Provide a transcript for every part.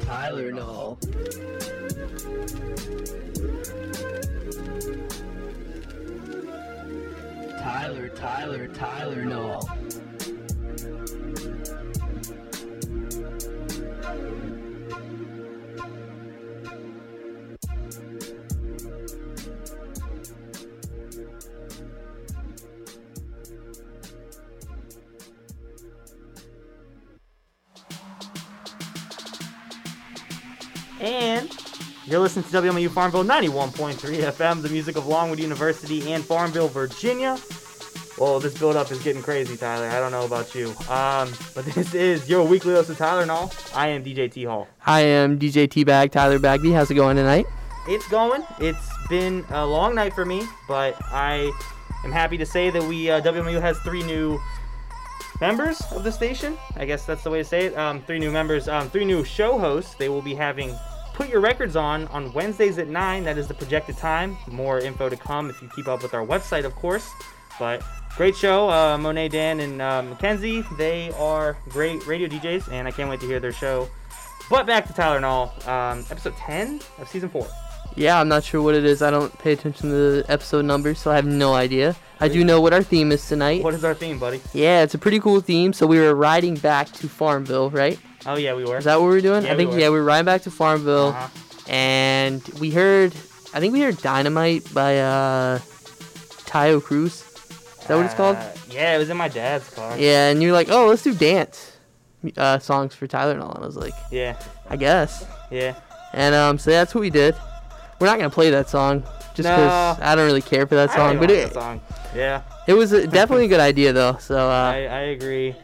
Tylernol. Tyler, Tyler, Tylernol. WMLU Farmville 91.3 FM, the music of Longwood University and Farmville, Virginia. Well, this build up is getting crazy, Tyler. I don't know about you. Um, but this is your weekly dose of Tylernol. I am DJ T Hall. I am DJ T Bag, Tyler Bagby. How's it going tonight? It's going. It's been a long night for me, but I am happy to say that we uh, WMLU has three new members of the station. I guess that's the way to say it. Um, three new members, um, three new show hosts. They will be having Put Your Records On on Wednesdays at 9. That is the projected time. More info to come if you keep up with our website, of course. But great show. Uh, Monet, Dan, and uh, Mackenzie. They are great radio DJs, and I can't wait to hear their show. But back to Tylernol, um, episode 10 of season 4. Yeah, I'm not sure what it is. I don't pay attention to the episode numbers, so I have no idea. I do know what our theme is tonight. What is our theme, buddy? Yeah, it's a pretty cool theme. So we were riding back to Farmville, right? Oh, yeah, we were. Is that what we were doing? Yeah, I think we were. yeah, we were riding back to Farmville, Uh-huh. and we heard. I think we heard "Dynamite" by uh, Taio Cruz. Is that what it's called? Uh, yeah, it was in my dad's car. Yeah, and you're like, "Oh, let's do dance uh, songs for Tylernol." And I was like, Yeah, "I guess." yeah. And um, so that's what we did. We're not gonna play that song just because No. I don't really care for that I song, but it song. Yeah, it was a, definitely a good idea though. So uh, I, I agree.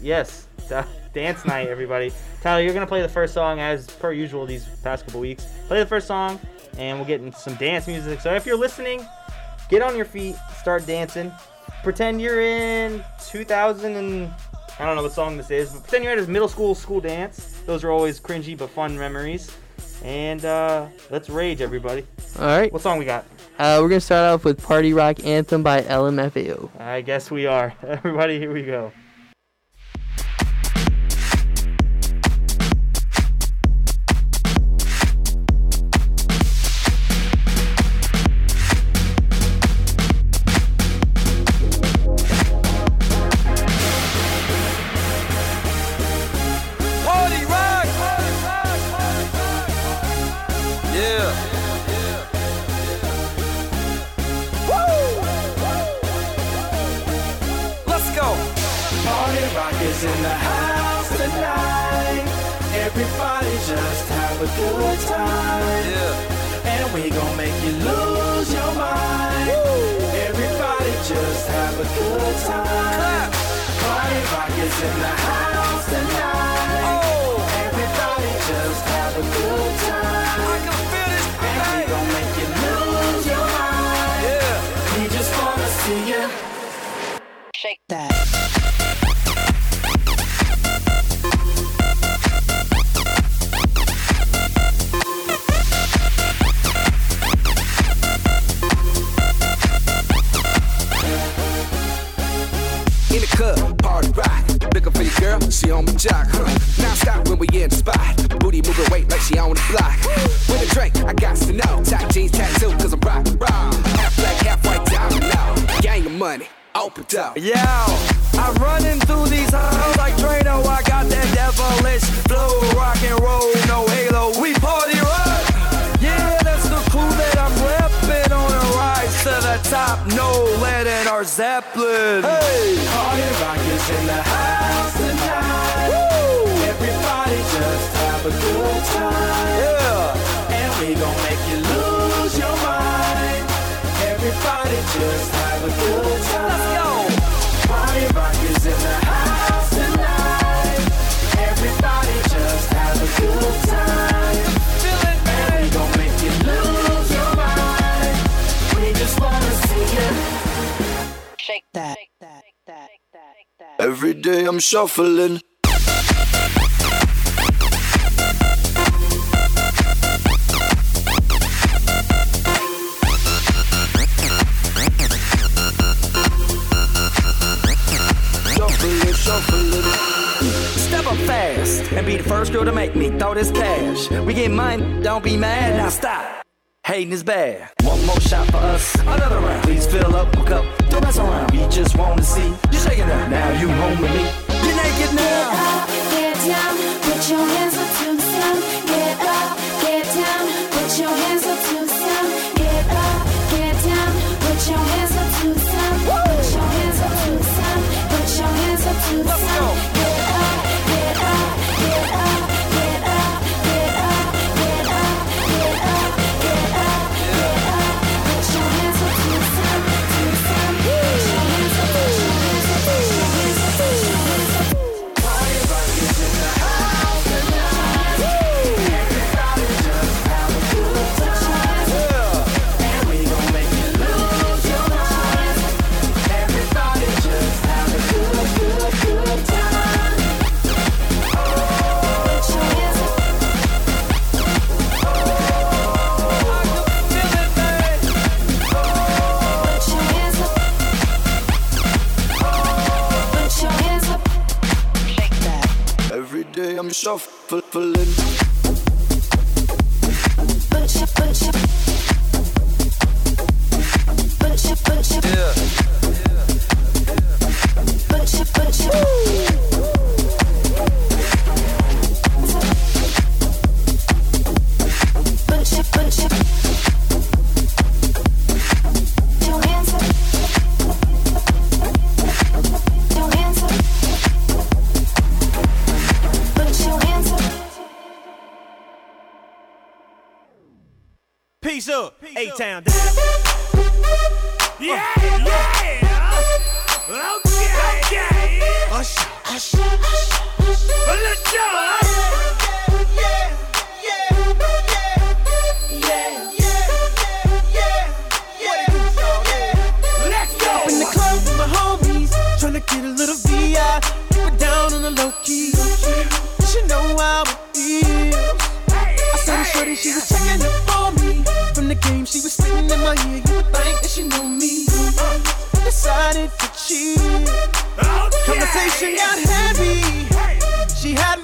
Yes, dance night, everybody. Tyler, you're gonna play the first song as per usual these past couple weeks. Play the first song, and we'll get into some dance music. So if you're listening, get on your feet, start dancing. Pretend you're in 2000 and I don't know what song this is, but pretend you're at a middle school school dance. Those are always cringy but fun memories. And uh, let's rage, everybody. all right, What song we got? uh, we're gonna start off with "Party Rock Anthem" by LMFAO. I guess we are. Everybody, here we go. Up. Yeah, I'm running through these halls like Drano. I got that devilish flow, rock and roll, no halo. We party rock. Yeah, that's the crew that I'm repping on a rise to the top. No lead in our Zeppelin. Hey, Party rock is in the house day I'm shuffling. and be the first girl to make me throw this cash. We get mine, don't be mad, now stop. Hating is bad. One more shot for us, another round. Please fill up my cup, don't mess around. We just wanna see you shaking up. Now you home with me. You're naked now. up, get down, put your hands shorty, she was checking up on me. From the game, she was spitting in my ear. You would think that she knew me. Uh, decided to cheat. Oh, Conversation got heavy. She had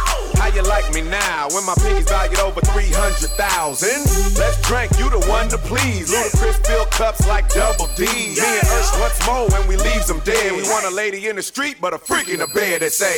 How you like me now when my pinky's valued over 300,000? Let's drink, you the one to please. Ludacris fill cups like double D. Me and Ursh once more when we leaves them dead. We want a lady in the street, but a freak in the bed that say,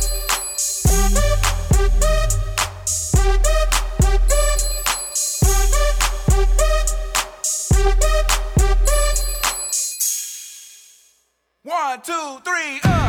One, two, three. Uh.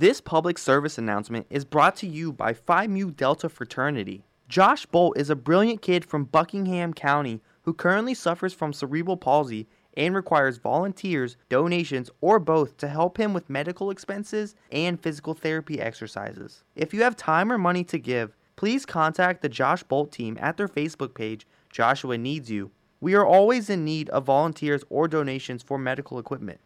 This public service announcement is brought to you by Phi Mu Delta Fraternity. Josh Bolt is a brilliant kid from Buckingham County who currently suffers from cerebral palsy and requires volunteers, donations, or both to help him with medical expenses and physical therapy exercises. If you have time or money to give, please contact the Josh Bolt team at their Facebook page, Joshua Needs You. We are always in need of volunteers or donations for medical equipment.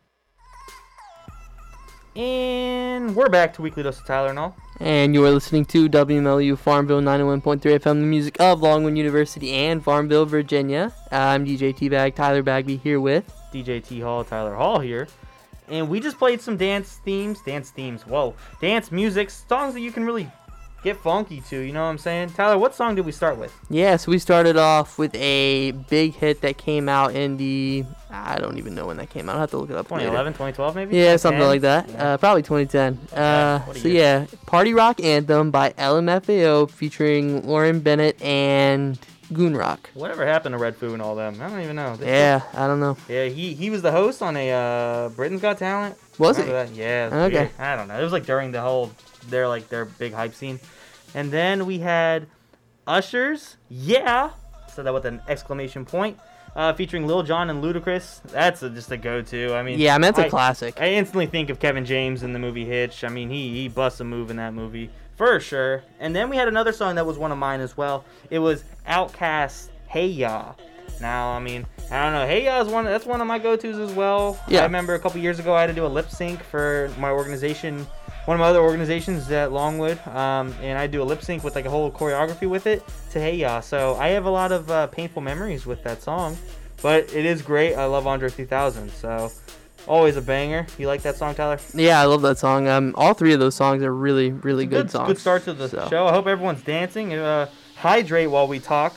And we're back to Weekly Dose of Tylernol. And you are listening to WMLU Farmville 91.3 FM, the music of Longwood University and Farmville, Virginia. I'm DJ T Bag, Tyler Bagby here with DJ T Hall, Tyler Hall here. And we just played some dance themes, dance themes, whoa, dance music, songs that you can really get funky to, you know what I'm saying? Tyler, what song did we start with? Yeah, so we started off with a big hit that came out in the. I don't even know when that came out. I'll have to look it up. later. 2011, 2012 maybe? Yeah, something 10? like that. Yeah. Uh, probably 2010. Uh, so yeah, Party Rock Anthem by LMFAO featuring Lauren Bennett and Goon Rock. Whatever happened to Redfoo and all them? I don't even know. Yeah, I don't know. Yeah, he he was the host on a uh, Britain's Got Talent. Was? That? Yeah. it was Okay. weird. I don't know. It was like during the whole their like their big hype scene, and then we had Usher's Yeah. Said that with an exclamation point. Uh, featuring Lil Jon and Ludacris. That's a, just a go-to. I mean, Yeah, I mean, it's a classic. I instantly think of Kevin James in the movie Hitch. I mean, he he busts a move in that movie for sure. And then we had another song that was one of mine as well. It was Outkast Hey Ya. Now, I mean, I don't know. Hey Ya is one. That's one of my go-tos as well. Yeah. I remember a couple years ago I had to do a lip sync for my organization, one of my other organizations at Longwood, um, and I do a lip sync with like a whole choreography with it to Hey Ya. So I have a lot of uh, painful memories with that song, but it is great. I love Andre 3000. So always a banger. You like that song, Tyler? Yeah, I love that song. Um, all three of those songs are really, really good, songs. Good start to the So- show. I hope everyone's dancing. Uh, hydrate while we talk,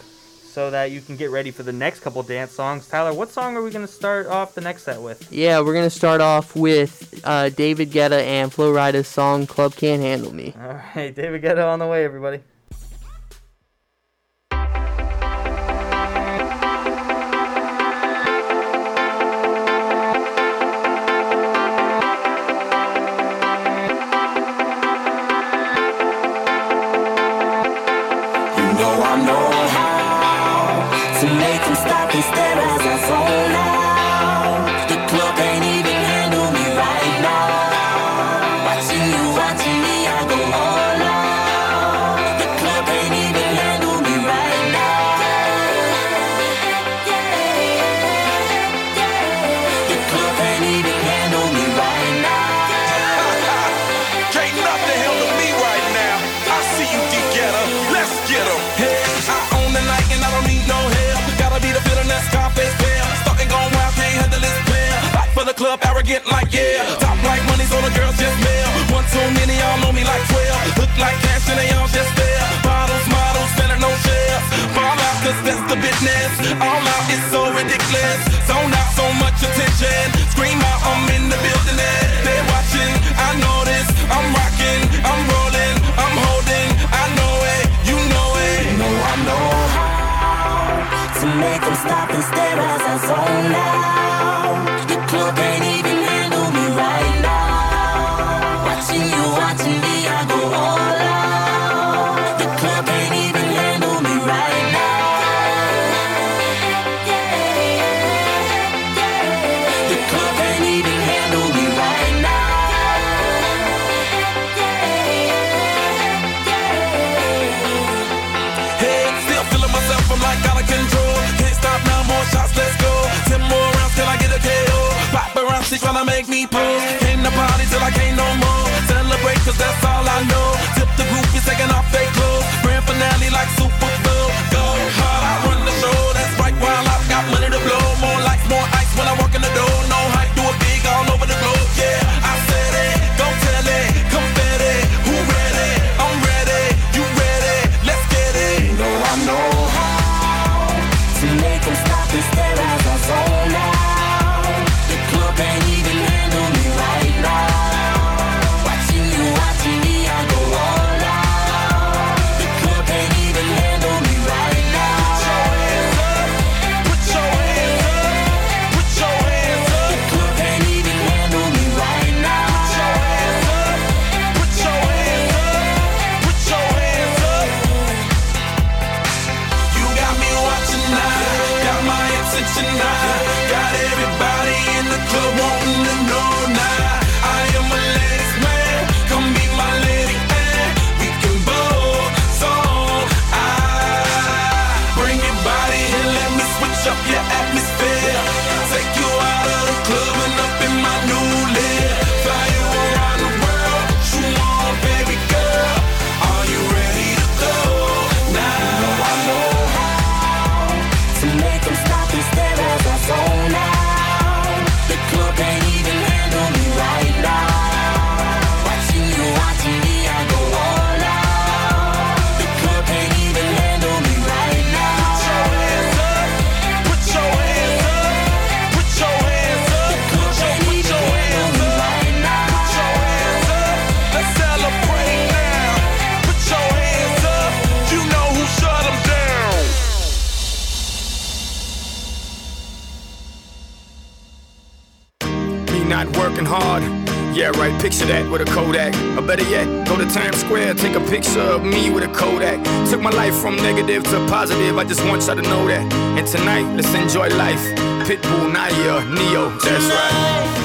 so that you can get ready for the next couple dance songs. Tyler, what song are we gonna start off the next set with? Yeah, we're gonna start off with uh, David Guetta and Flo Rida's song "Club Can't Handle Me." All right, David Guetta on the way, everybody. Like cash and they all just there. Bottles, models, selling no shares. Fall out, cause that's the business. All out is so ridiculous. Zone out, so much attention. Scream out, I'm in the building. They're watching, I know this. I'm rocking, I'm rolling, can't no more. Celebrate, cause that's all I know. Of me with a Kodak. Took my life from negative to positive, I just want y'all to know that. And tonight, let's enjoy life. Pitbull, Nayer, Ne-Yo, that's right.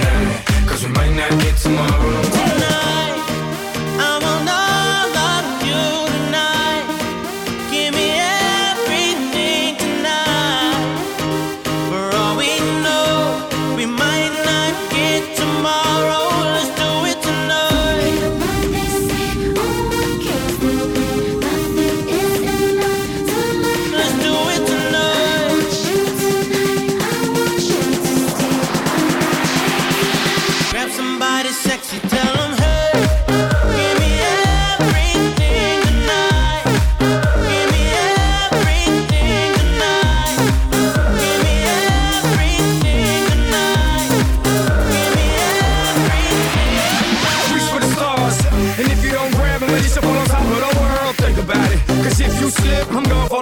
Cause we might not get tomorrow. tonight.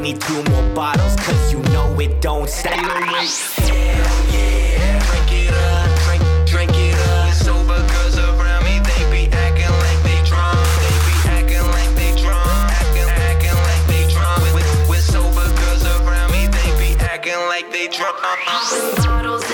Need me two more bottles, cause you know it don't stop. Hell yeah, drink it up, drink, it up. Around me they be acting like they drunk. They be acting like they drunk, acting, acting like they drunk. Around me they be acting like they drunk. Uh-huh. Bottles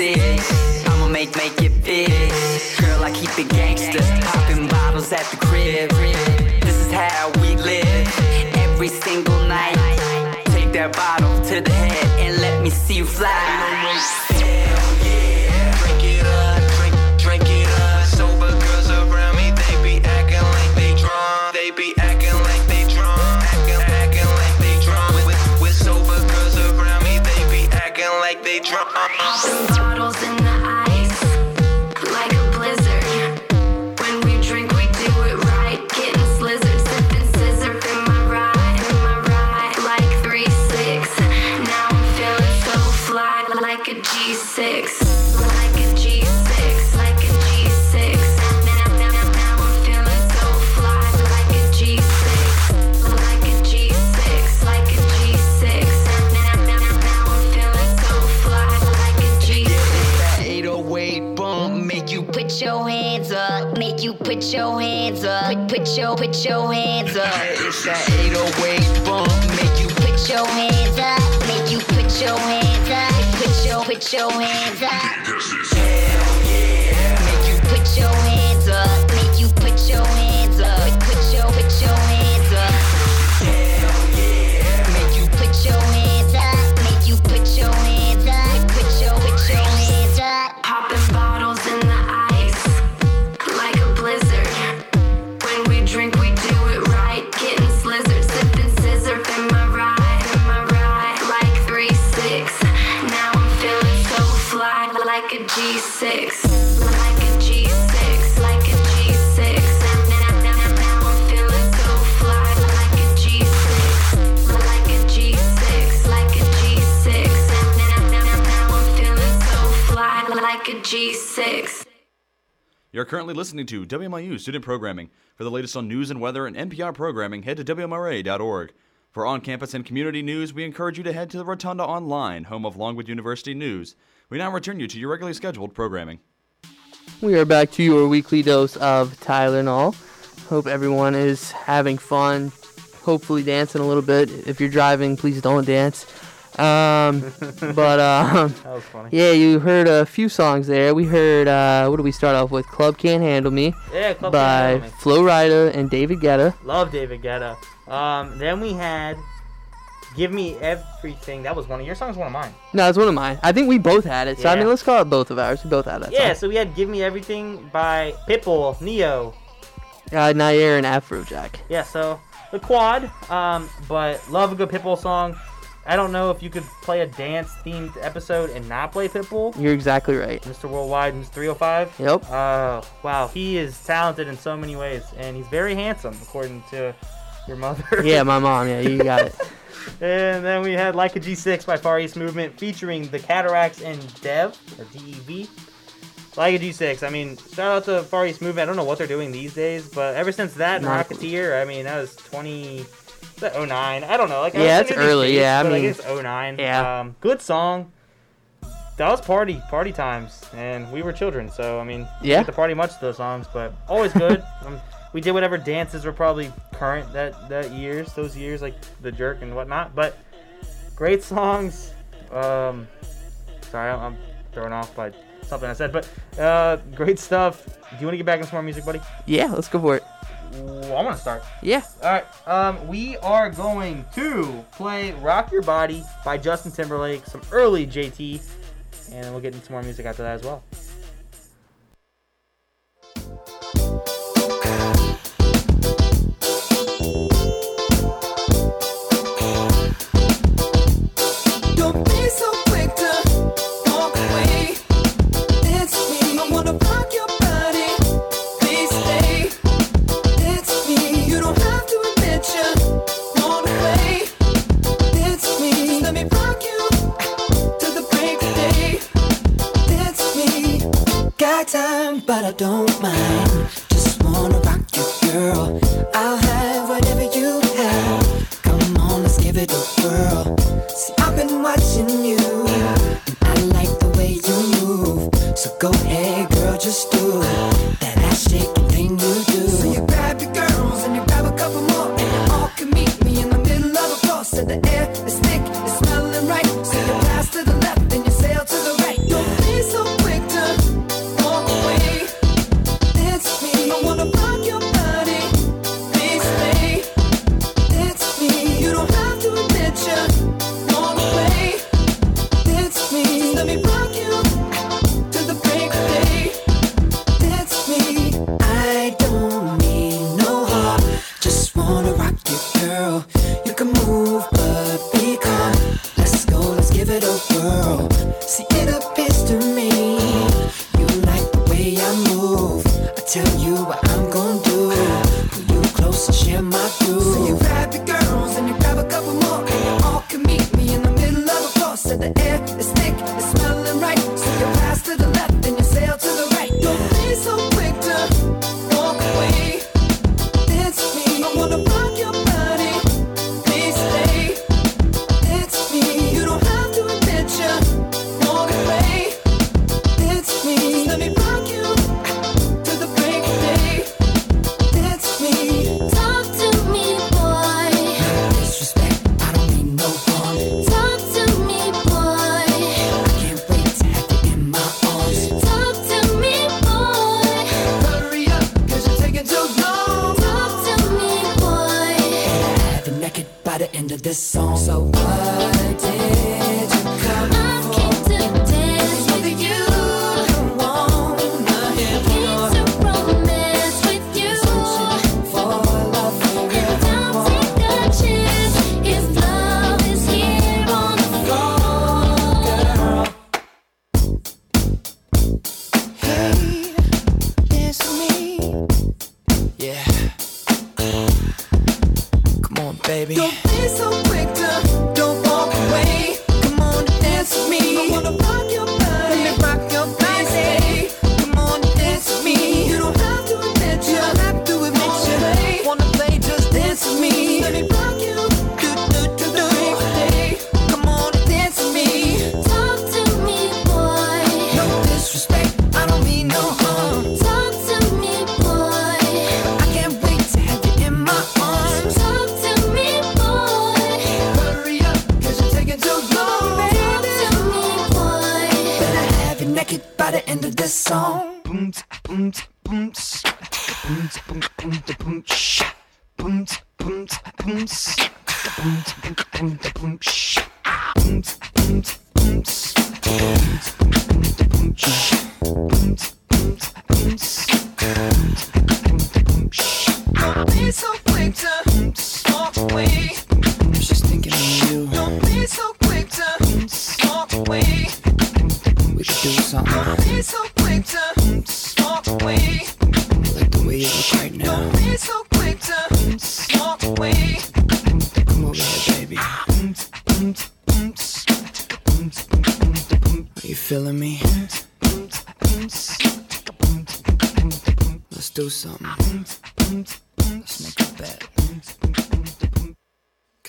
I'ma make make it big. Girl, I keep it gangster. Popping bottles at the crib. This is how we live every single night. Take that bottle to the head and let me see you fly. Bottles in Put your hands up, make you put your hands up, put, put your put your hands up. It's that 808 bump make you Put your hands up, make you put your hands up, put your put your hands up. G6. You're currently listening to WMLU Student Programming. For the latest on news and weather and NPR programming, head to WMRA.org. For on campus and community news, we encourage you to head to the Rotunda Online, home of Longwood University News. We now return you to your regularly scheduled programming. We are back to your weekly dose of Tylernol. Hope everyone is having fun, hopefully dancing a little bit. If you're driving, please don't dance. Um, but um, That was funny. yeah, you heard a few songs there. We heard uh, what do we start off with? Club Can't Handle Me Yeah, Club Can't by Handle Me. Flo Rida and David Guetta. Love David Guetta. Um, then we had Give Me Everything. That was one of your songs, one of mine. No, it's one of mine. I think we both had it. So I mean, let's call it both of ours. We both had that. Yeah, song. so we had Give Me Everything by Pitbull, Ne-Yo. Uh, Nayer and Afrojack. Yeah, so the quad. Um, but love a good Pitbull song. I don't know if you could play a dance themed episode and not play Pitbull. You're exactly right. Mr. Worldwide, Mr. 305. Yep. Uh, wow, he is talented in so many ways, and he's very handsome, according to your mother. Yeah, my mom. Yeah, you got it. And then we had Like a G6 by Far East Movement featuring the Cataracs and Dev, or DEV. Like a G6, I mean, shout out to Far East Movement. I don't know what they're doing these days, but ever since that and Rocketeer, I mean, that was 20. Is that 09? I don't know. Like, I Yeah, it's early, dates, yeah, I mean- like, it's 09. Yeah. Um, good song. That was party, party times, and we were children, so I mean, Yeah. to party much to those songs, but always good. um, we did whatever dances were probably current that that years, those years, like the jerk and whatnot. But great songs. Um, sorry, I'm, I'm thrown off by something I said, but uh, great stuff. Do you want to get back into some more music, buddy? Yeah, let's go for it. Ooh, I want to start. Yeah. All right. Um, we are going to play "Rock Your Body" by Justin Timberlake, some early JT, and we'll get into more music after that as well. But I don't mind. Just wanna rock you, girl. I'll have whatever you have. Come on, let's give it a whirl. See, I've been watching you, and I like the way you move. So go ahead, girl, just do that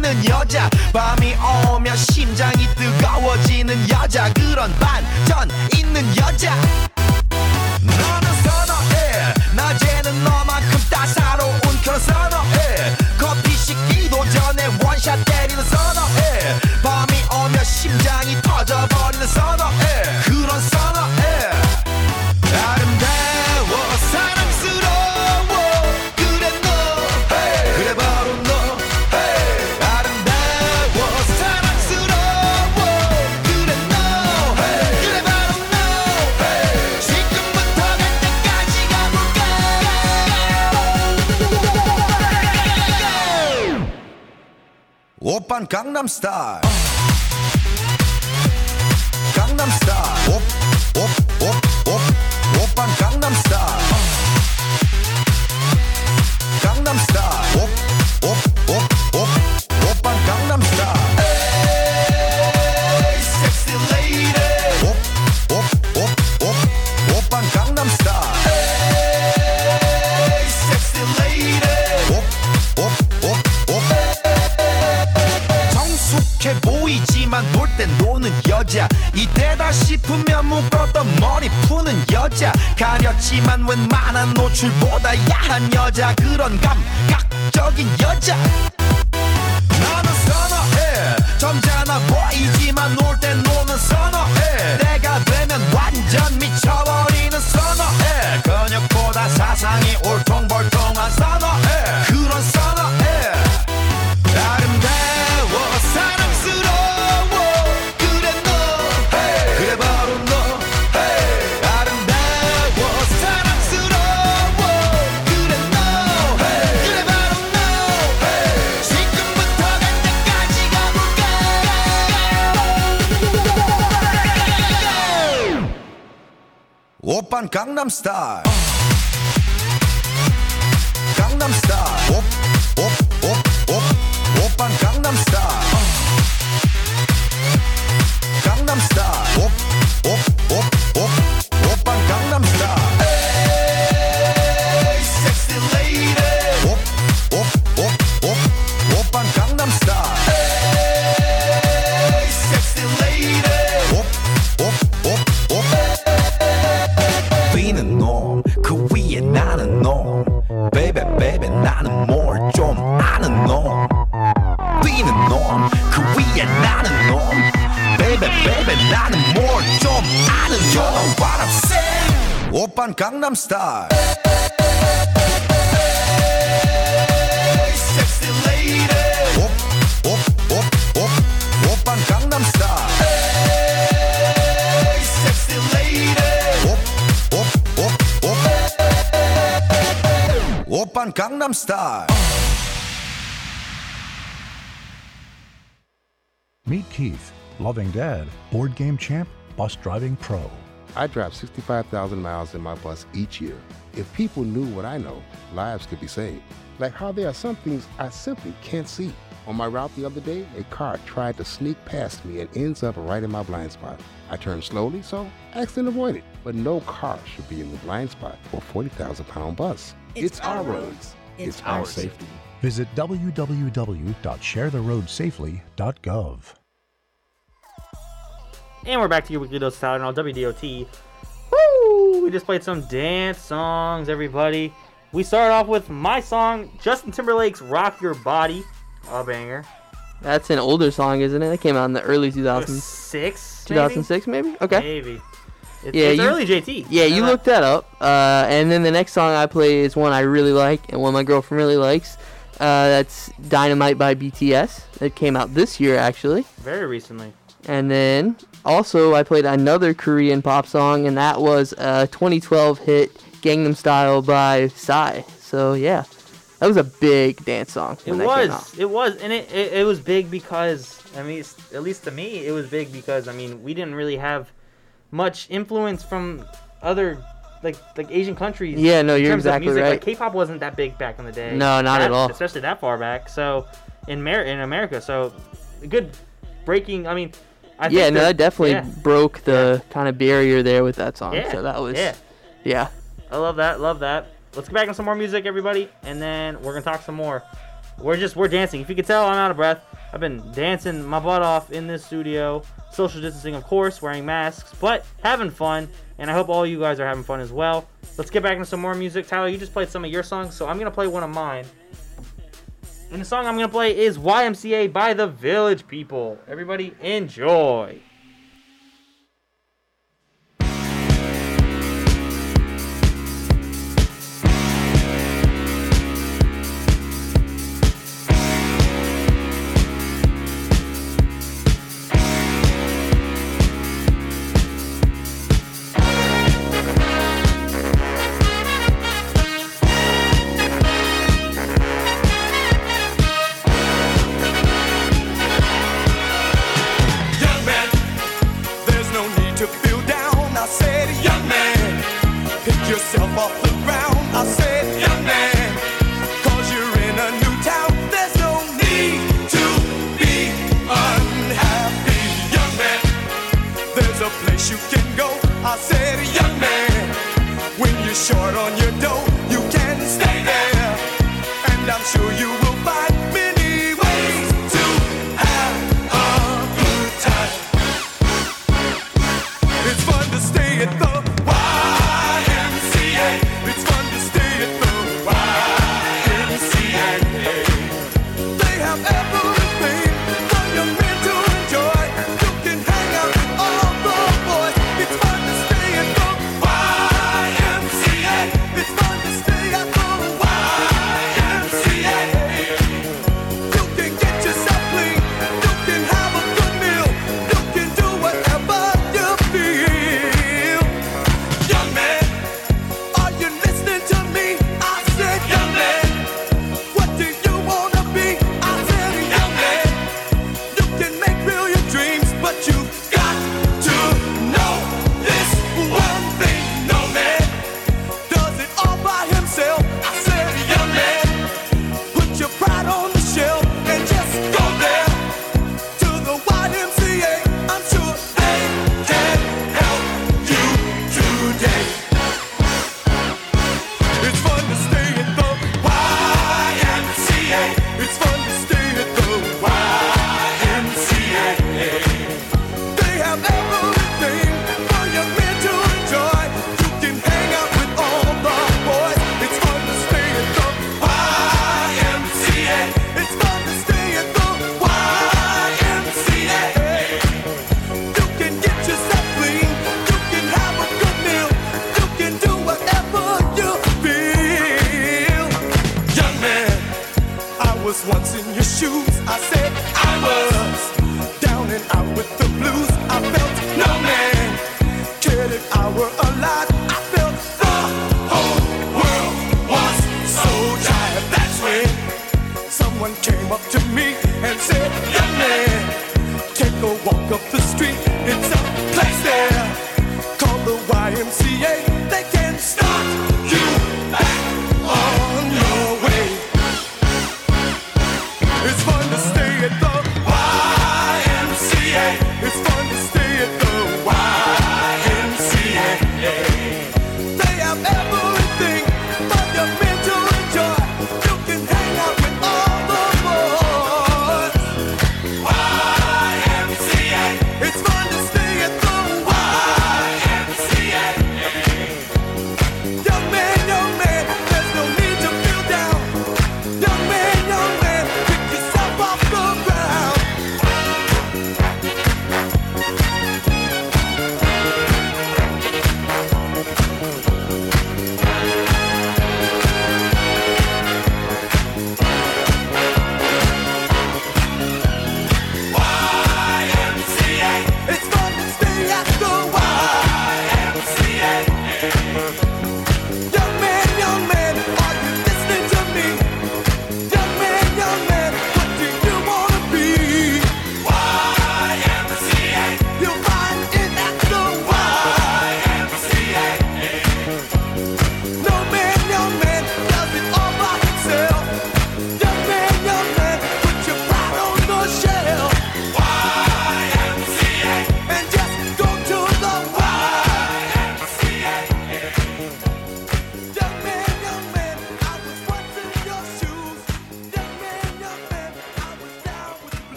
있는 여자. 밤이 오면 심장이 뜨거워지는 여자. 그런 반전 있는 여자. 너는 선어해. 낮에는 너만큼 따사로운 그런 선어해. 커피 식기도 전에 원샷 Gangnam Style. Gangnam Style. Op, op. 그런 감 Gangnam Style. Gangnam Style. star. Open Gangnam Style. Meet Keith, loving dad, board game champ, bus driving pro. I drive 65,000 miles in my bus each year. If people knew what I know, lives could be saved. Like how there are some things I simply can't see. On my route the other day, a car tried to sneak past me and ends up right in my blind spot. I turned slowly, so accident avoided. But no car should be in the blind spot for a 40,000 pound bus. It's, our roads. It's, our safety. Visit www.sharetheroadsafely.gov. And we're back to your weekly dose of Tyler WDOT. Woo! We just played some dance songs, everybody. We started off with my song, Justin Timberlake's "Rock Your Body," a banger. That's an older song, isn't it? It came out in the early 2000s. Six, 2006, maybe? Okay. Maybe. It's, yeah, it's you, early JT. Yeah, you looked that up. Uh, and then the next song I play is one I really like and one my girlfriend really likes. Uh, that's Dynamite by BTS. It came out this year, actually. Very recently. And then also I played another Korean pop song, and that was a 2012 hit Gangnam Style by Psy. So yeah, that was a big dance song. It was. It was, and it, it, it was big because I mean, at least to me, it was big because I mean, we didn't really have much influence from other like like Asian countries. Yeah, no, you're exactly right. Like, K-pop wasn't that big back in the day. No, not that, at all. Especially that far back. So in Mer- in America, so good breaking. I mean, I yeah, no, that definitely yeah. broke the kind of barrier there with that song. Yeah. So that was yeah. yeah. I love that. Love that. Let's get back on some more music, everybody, and then we're gonna talk some more. We're just we're dancing. If you can tell, I'm out of breath. I've been dancing my butt off in this studio, social distancing, of course, wearing masks, but having fun. And I hope all you guys are having fun as well. Let's get back into some more music. Tyler, you just played some of your songs, so I'm gonna play one of mine. And the song I'm going to play is YMCA by The Village People. Everybody enjoy.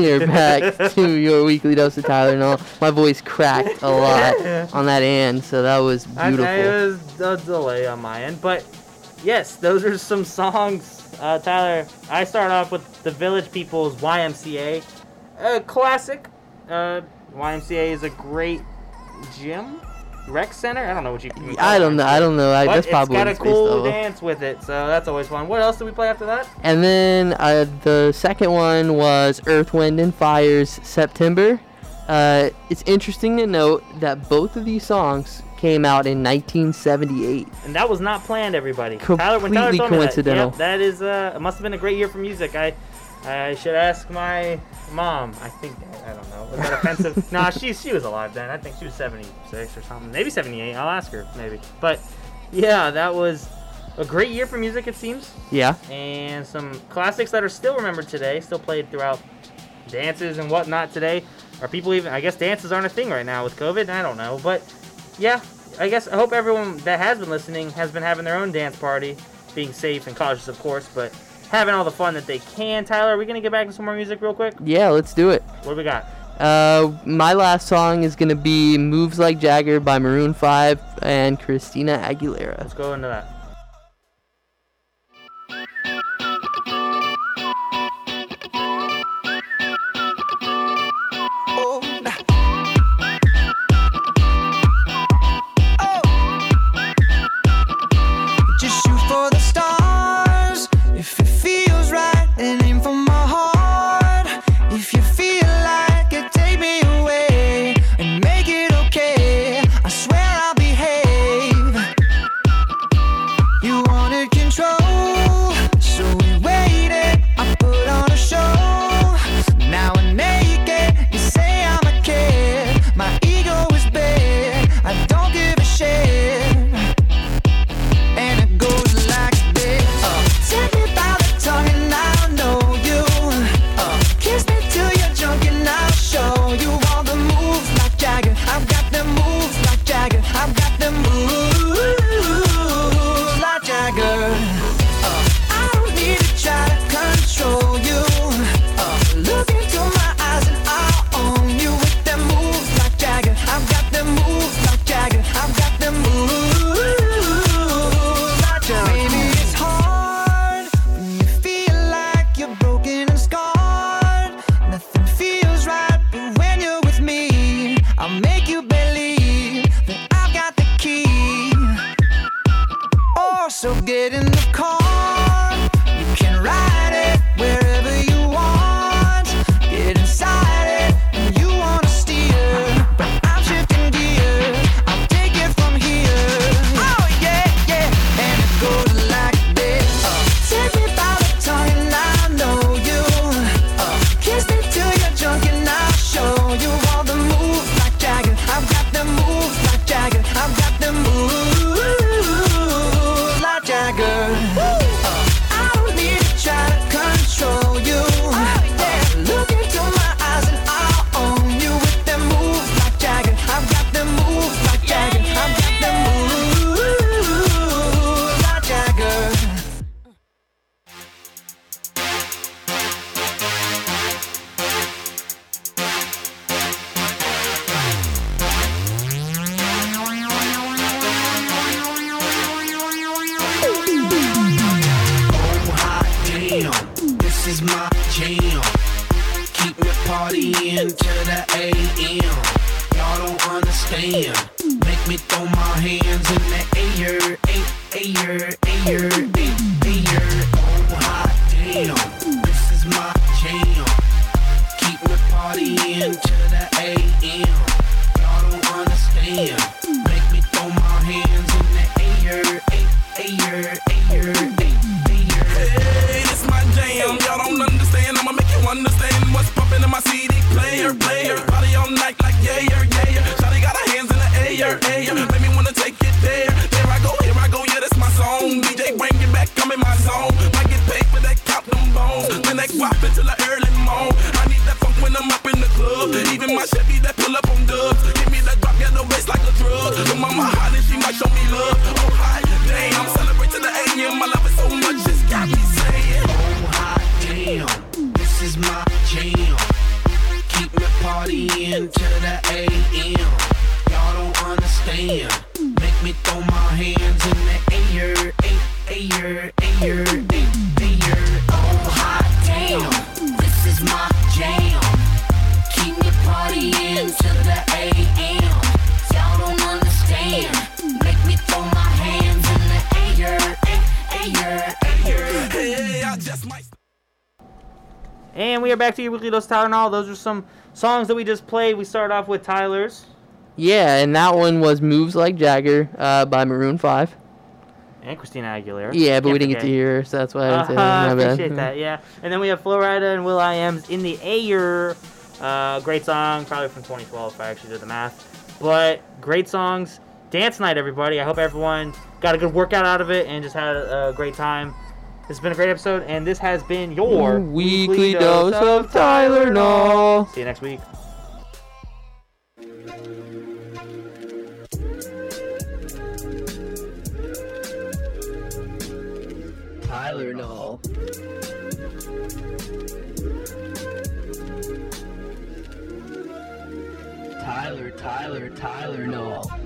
We are back to your weekly dose of Tyler and all. My voice cracked a lot on that end, so that was beautiful. I, it was a delay on my end, but yes, those are some songs. Uh, Tyler, I start off with the Village People's YMCA, a classic. Uh, YMCA is a great gym, rec center. I don't know what you. I don't know. I don't know. I, But that's probably it's got a cool dance with it, so that's always fun. What else did we play after that? And then uh, the second one was Earth, Wind, and Fire's September. Uh, it's interesting to note that both of these songs came out in 1978. And that was not planned, everybody. Tyler, when Tyler Completely that, coincidental. that is, uh, it must have been a great year for music. I, I should ask my mom. I think, I don't know. Was that offensive? nah, she, she was alive then. I think she was 76 or something. Maybe 78. I'll ask her, maybe. But, yeah, that was a great year for music, it seems. Yeah. And some classics that are still remembered today, still played throughout dances and whatnot today. Are people even? I guess dances aren't a thing right now with COVID. I don't know, but yeah, I guess I hope everyone that has been listening has been having their own dance party, being safe and cautious, of course, but having all the fun that they can. Tyler, are we gonna get back to some more music real quick? Yeah, let's do it. What do we got? Uh, my last song is gonna be "Moves Like Jagger" by Maroon 5 and Christina Aguilera. Let's go into that. pull up on dubs. Give me drop, yeah, no waste like a drug. No mama hot and she might show me love. Oh, hi, damn. I'm celebrating the AM. My love is so much, it's got me saying. Oh, hi, damn. This is my jam. Keep me partying till the AM. Y'all don't understand. Make me throw my hands in the air, air, air, air. air. And we are back to your weekly dose Tyler and all. Those are some songs that we just played. We started off with Tyler's. Yeah, and that one was "Moves Like Jagger" uh, by Maroon Five. And Christina Aguilera. Yeah, but we Can't didn't get to hear her, so that's why I didn't say that. Uh-huh, bad. appreciate that, yeah. And then we have Florida and Will I Am's In the Air. Uh, great song, probably from 2012 if I actually did the math. But great songs. Dance night, everybody. I hope everyone got a good workout out of it and just had a, a great time. This has been a great episode, and this has been your Weekly dose of Tyler Null. See you next week. Tyler Null. Tyler, Tyler, Tyler Null.